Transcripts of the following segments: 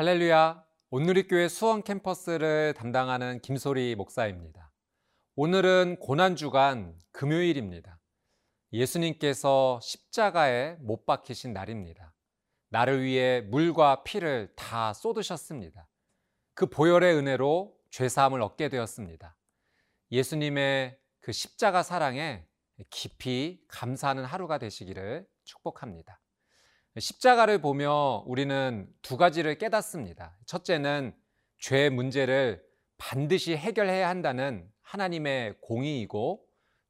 할렐루야. 온누리교회 수원 캠퍼스를 담당하는 김소리 목사입니다. 오늘은 고난주간 금요일입니다. 예수님께서 십자가에 못 박히신 날입니다. 나를 위해 물과 피를 다 쏟으셨습니다. 그 보혈의 은혜로 죄사함을 얻게 되었습니다. 예수님의 그 십자가 사랑에 깊이 감사하는 하루가 되시기를 축복합니다. 십자가를 보며 우리는 두 가지를 깨닫습니다. 첫째는 죄 문제를 반드시 해결해야 한다는 하나님의 공의이고,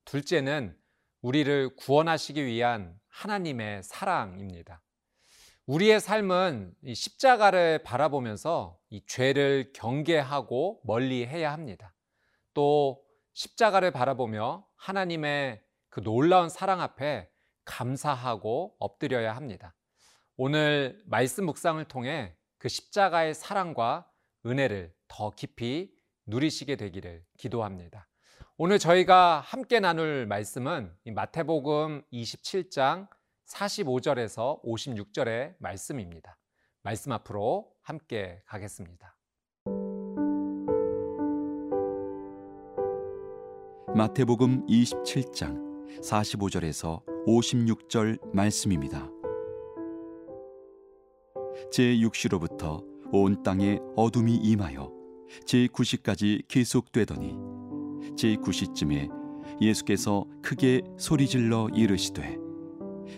둘째는 우리를 구원하시기 위한 하나님의 사랑입니다. 우리의 삶은 이 십자가를 바라보면서 이 죄를 경계하고 멀리 해야 합니다. 또 십자가를 바라보며 하나님의 그 놀라운 사랑 앞에 감사하고 엎드려야 합니다. 오늘 말씀 묵상을 통해 그 십자가의 사랑과 은혜를 더 깊이 누리시게 되기를 기도합니다. 오늘 저희가 함께 나눌 말씀은 마태복음 27장 45절에서 56절의 말씀입니다. 말씀 앞으로 함께 가겠습니다. 마태복음 27장 45절에서 56절 말씀입니다. 제6시로부터 온 땅에 어둠이 임하여 제9시까지 계속되더니 제9시쯤에 예수께서 크게 소리질러 이르시되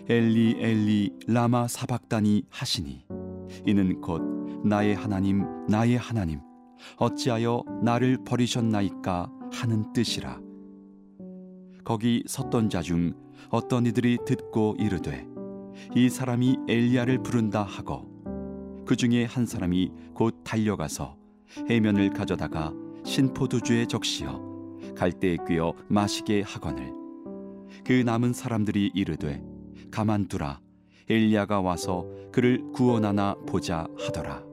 엘리 엘리 라마 사박다니 하시니 이는 곧 나의 하나님 나의 하나님 어찌하여 나를 버리셨나이까 하는 뜻이라. 거기 섰던 자 중 어떤 이들이 듣고 이르되 이 사람이 엘리야를 부른다 하고 그 중에 한 사람이 곧 달려가서 해면을 가져다가 신포도주에 적시어 갈대에 꿰어 마시게 하거늘. 그 남은 사람들이 이르되 가만두라 엘리야가 와서 그를 구원하나 보자 하더라.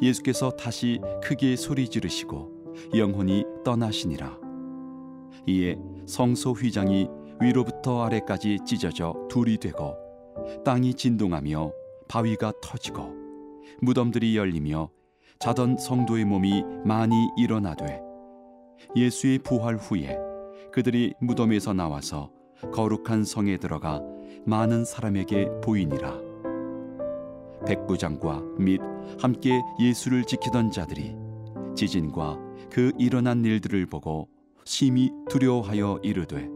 예수께서 다시 크게 소리 지르시고 영혼이 떠나시니라. 이에 성소 휘장이 위로부터 아래까지 찢어져 둘이 되고 땅이 진동하며 바위가 터지고 무덤들이 열리며 자던 성도의 몸이 많이 일어나되 예수의 부활 후에 그들이 무덤에서 나와서 거룩한 성에 들어가 많은 사람에게 보이니라. 백부장과 및 함께 예수를 지키던 자들이 지진과 그 일어난 일들을 보고 심히 두려워하여 이르되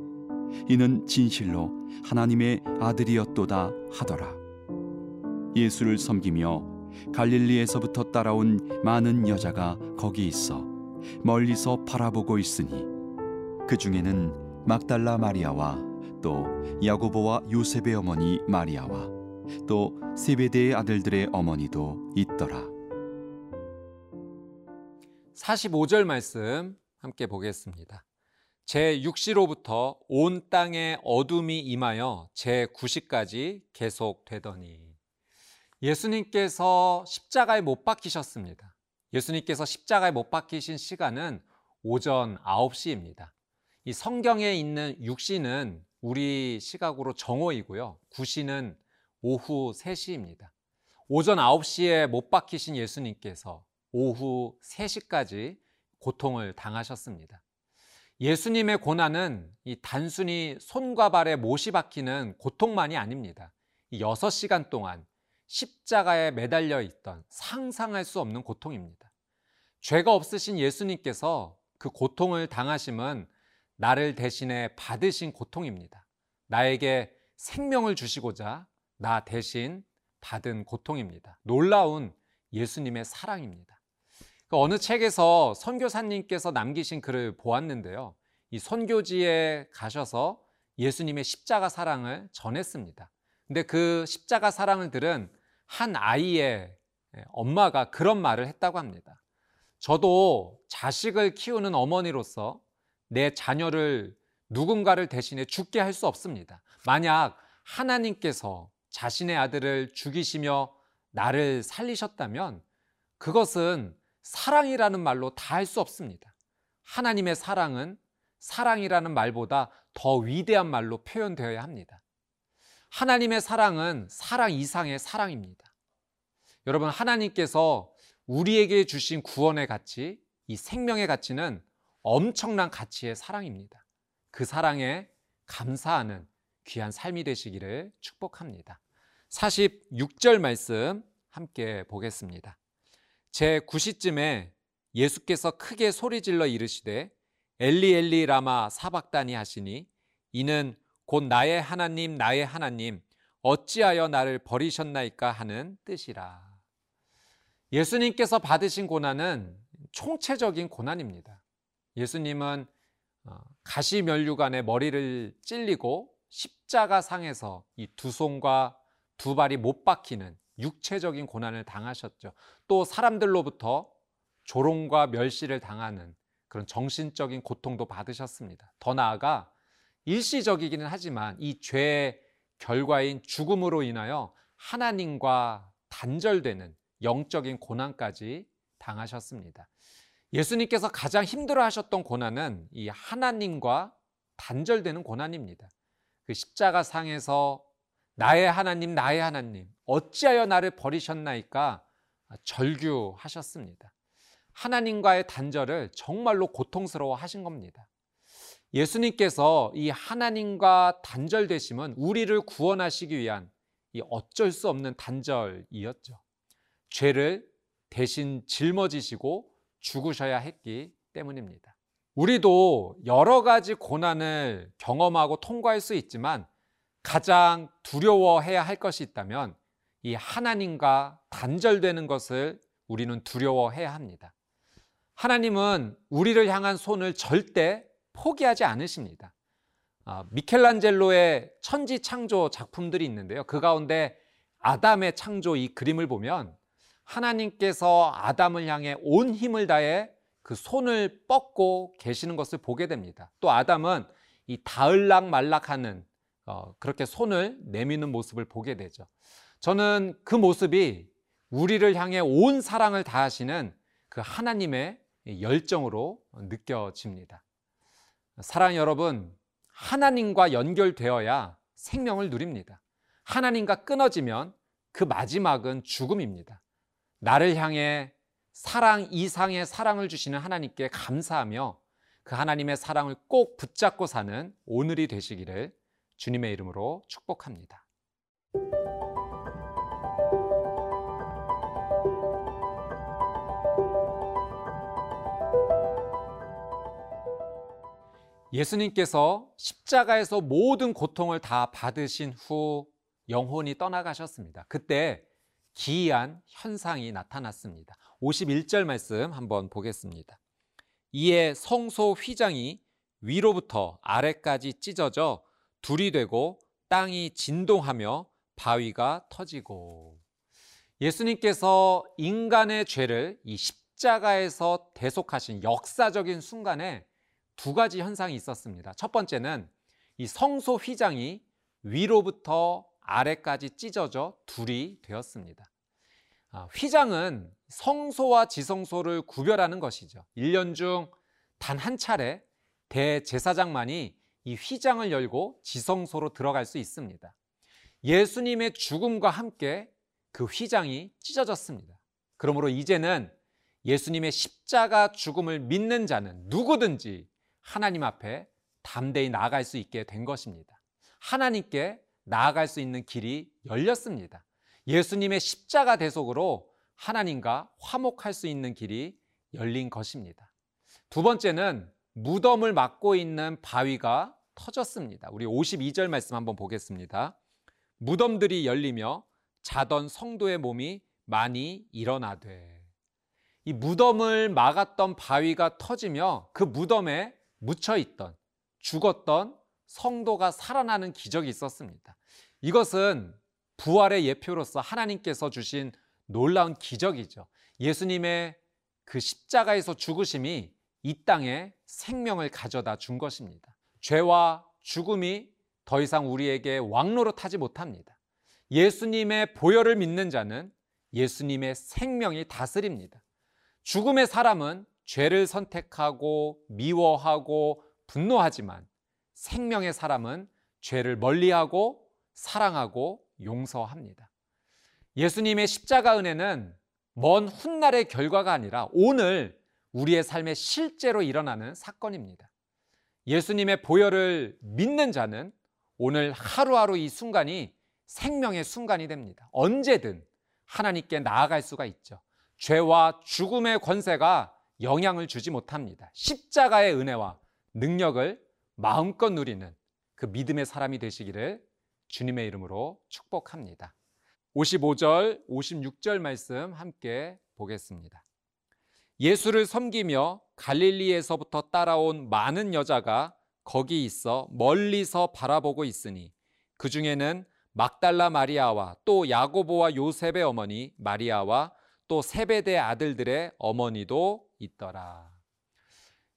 이는 진실로 하나님의 아들이었도다 하더라. 예수를 섬기며 갈릴리에서부터 따라온 많은 여자가 거기 있어 멀리서 바라보고 있으니 그 중에는 막달라 마리아와 또 야고보와 요셉의 어머니 마리아와 또 세베대의 아들들의 어머니도 있더라. 45절 말씀 함께 보겠습니다. 제 6시로부터 온 땅에 어둠이 임하여 제 9시까지 계속되더니 예수님께서 십자가에 못 박히셨습니다. 예수님께서 십자가에 못 박히신 시간은 오전 9시입니다. 이 성경에 있는 6시는 우리 시각으로 정오이고요. 9시는 오후 3시입니다. 오전 9시에 못 박히신 예수님께서 오후 3시까지 고통을 당하셨습니다. 예수님의 고난은 이 단순히 손과 발에 못이 박히는 고통만이 아닙니다. 이 6시간 동안 십자가에 매달려 있던 상상할 수 없는 고통입니다. 죄가 없으신 예수님께서 그 고통을 당하심은 나를 대신에 받으신 고통입니다. 나에게 생명을 주시고자 나 대신 받은 고통입니다. 놀라운 예수님의 사랑입니다. 그 어느 책에서 선교사님께서 남기신 글을 보았는데요. 이 선교지에 가셔서 예수님의 십자가 사랑을 전했습니다. 근데 그 십자가 사랑을 들은 한 아이의 엄마가 그런 말을 했다고 합니다. 저도 자식을 키우는 어머니로서 내 자녀를 누군가를 대신해 죽게 할 수 없습니다. 만약 하나님께서 자신의 아들을 죽이시며 나를 살리셨다면 그것은 사랑이라는 말로 다 할 수 없습니다. 하나님의 사랑은 사랑이라는 말보다 더 위대한 말로 표현되어야 합니다. 하나님의 사랑은 사랑 이상의 사랑입니다. 여러분, 하나님께서 우리에게 주신 구원의 가치, 이 생명의 가치는 엄청난 가치의 사랑입니다. 그 사랑에 감사하는 귀한 삶이 되시기를 축복합니다. 46절 말씀 함께 보겠습니다. 제 9시쯤에 예수께서 크게 소리질러 이르시되 엘리 엘리 라마 사박다니 하시니 이는 곧 나의 하나님 나의 하나님 어찌하여 나를 버리셨나이까 하는 뜻이라. 예수님께서 받으신 고난은 총체적인 고난입니다. 예수님은 어, 가시면류관에 머리를 찔리고 십자가 상에서 이 두 손과 두 발이 못 박히는 육체적인 고난을 당하셨죠. 또 사람들로부터 조롱과 멸시를 당하는 그런 정신적인 고통도 받으셨습니다. 더 나아가 일시적이기는 하지만 이 죄의 결과인 죽음으로 인하여 하나님과 단절되는 영적인 고난까지 당하셨습니다. 예수님께서 가장 힘들어 하셨던 고난은 이 하나님과 단절되는 고난입니다. 그 십자가 상에서 나의 하나님, 나의 하나님, 어찌하여 나를 버리셨나이까 절규하셨습니다. 하나님과의 단절을 정말로 고통스러워 하신 겁니다. 예수님께서 이 하나님과 단절되심은 우리를 구원하시기 위한 이 어쩔 수 없는 단절이었죠. 죄를 대신 짊어지시고 죽으셔야 했기 때문입니다. 우리도 여러 가지 고난을 경험하고 통과할 수 있지만 가장 두려워해야 할 것이 있다면 이 하나님과 단절되는 것을 우리는 두려워해야 합니다. 하나님은 우리를 향한 손을 절대 포기하지 않으십니다. 아, 미켈란젤로의 천지 창조 작품들이 있는데요. 그 가운데 아담의 창조 이 그림을 보면 하나님께서 아담을 향해 온 힘을 다해 그 손을 뻗고 계시는 것을 보게 됩니다. 또 아담은 이 다을락 말락하는 어, 그렇게 손을 내미는 모습을 보게 되죠. 저는 그 모습이 우리를 향해 온 사랑을 다하시는 그 하나님의 열정으로 느껴집니다. 사랑 여러분, 하나님과 연결되어야 생명을 누립니다. 하나님과 끊어지면 그 마지막은 죽음입니다. 나를 향해 사랑 이상의 사랑을 주시는 하나님께 감사하며 그 하나님의 사랑을 꼭 붙잡고 사는 오늘이 되시기를 주님의 이름으로 축복합니다. 예수님께서 십자가에서 모든 고통을 다 받으신 후 영혼이 떠나가셨습니다. 그때 기이한 현상이 나타났습니다. 51절 말씀 한번 보겠습니다. 이에 성소 휘장이 위로부터 아래까지 찢어져 둘이 되고 땅이 진동하며 바위가 터지고 예수님께서 인간의 죄를 이 십자가에서 대속하신 역사적인 순간에 두 가지 현상이 있었습니다. 첫 번째는 이 성소 휘장이 위로부터 아래까지 찢어져 둘이 되었습니다. 아, 휘장은 성소와 지성소를 구별하는 것이죠. 1년 중 단 한 차례 대제사장만이 이 휘장을 열고 지성소로 들어갈 수 있습니다. 예수님의 죽음과 함께 그 휘장이 찢어졌습니다. 그러므로 이제는 예수님의 십자가 죽음을 믿는 자는 누구든지 하나님 앞에 담대히 나아갈 수 있게 된 것입니다. 하나님께 나아갈 수 있는 길이 열렸습니다. 예수님의 십자가 대속으로 하나님과 화목할 수 있는 길이 열린 것입니다. 두 번째는 무덤을 막고 있는 바위가 터졌습니다. 우리 52절 말씀 한번 보겠습니다. 무덤들이 열리며 자던 성도의 몸이 많이 일어나되 이 무덤을 막았던 바위가 터지며 그 무덤에 묻혀 있던 죽었던 성도가 살아나는 기적이 있었습니다. 이것은 부활의 예표로서 하나님께서 주신 놀라운 기적이죠. 예수님의 그 십자가에서 죽으심이 이 땅에 생명을 가져다 준 것입니다. 죄와 죽음이 더 이상 우리에게 왕노릇하지 못합니다. 예수님의 보혈을 믿는 자는 예수님의 생명이 다스립니다. 죽음의 사람은 죄를 선택하고 미워하고 분노하지만 생명의 사람은 죄를 멀리하고 사랑하고 용서합니다. 예수님의 십자가 은혜는 먼 훗날의 결과가 아니라 오늘 우리의 삶에 실제로 일어나는 사건입니다. 예수님의 보혈을 믿는 자는 오늘 하루하루 이 순간이 생명의 순간이 됩니다. 언제든 하나님께 나아갈 수가 있죠. 죄와 죽음의 권세가 영향을 주지 못합니다. 십자가의 은혜와 능력을 마음껏 누리는 그 믿음의 사람이 되시기를 주님의 이름으로 축복합니다. 55절, 56절 말씀 함께 보겠습니다. 예수를 섬기며 갈릴리에서부터 따라온 많은 여자가 거기 있어 멀리서 바라보고 있으니 그 중에는 막달라 마리아와 또 야고보와 요셉의 어머니 마리아와 또 세베대 아들들의 어머니도 있더라.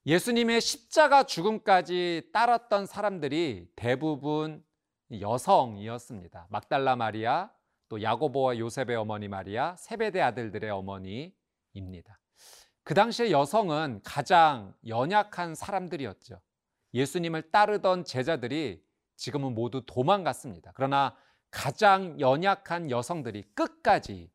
예수님의 십자가 죽음까지 따랐던 사람들이 대부분 여성이었습니다. 막달라 마리아, 또 야고보와 요셉의 어머니 마리아, 세베대 아들들의 어머니입니다. 그 당시에 여성은 가장 연약한 사람들이었죠. 예수님을 따르던 제자들이 지금은 모두 도망갔습니다. 그러나 가장 연약한 여성들이 끝까지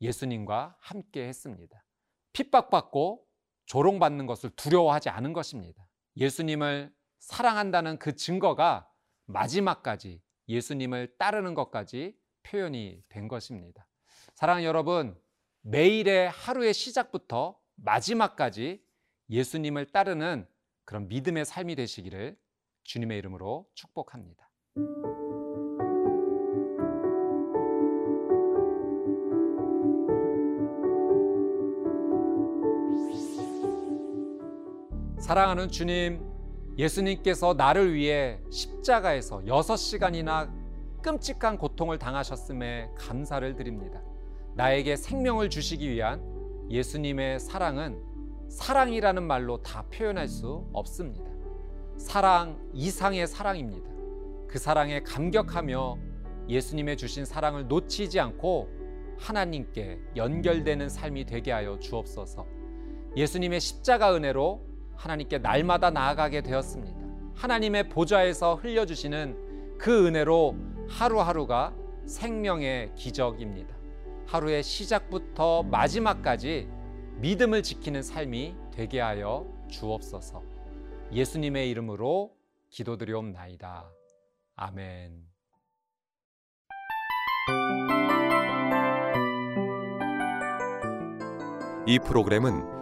예수님과 함께 했습니다. 핍박받고 조롱받는 것을 두려워하지 않은 것입니다. 예수님을 사랑한다는 그 증거가 마지막까지 예수님을 따르는 것까지 표현이 된 것입니다. 사랑하는 여러분, 매일의 하루의 시작부터 마지막까지 예수님을 따르는 그런 믿음의 삶이 되시기를 주님의 이름으로 축복합니다. 사랑하는 주님, 예수님께서 나를 위해 십자가에서 6시간이나 끔찍한 고통을 당하셨음에 감사를 드립니다. 나에게 생명을 주시기 위한 예수님의 사랑은 사랑이라는 말로 다 표현할 수 없습니다. 사랑 이상의 사랑입니다. 그 사랑에 감격하며 예수님의 주신 사랑을 놓치지 않고 하나님께 연결되는 삶이 되게 하여 주옵소서. 예수님의 십자가 은혜로 하나님께 날마다 나아가게 되었습니다. 하나님의 보좌에서 흘려주시는 그 은혜로 하루하루가 생명의 기적입니다. 하루의 시작부터 마지막까지 믿음을 지키는 삶이 되게 하여 주옵소서. 예수님의 이름으로 기도드리옵나이다. 아멘. 이 프로그램은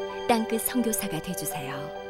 땅끝 선교사가 되주세요.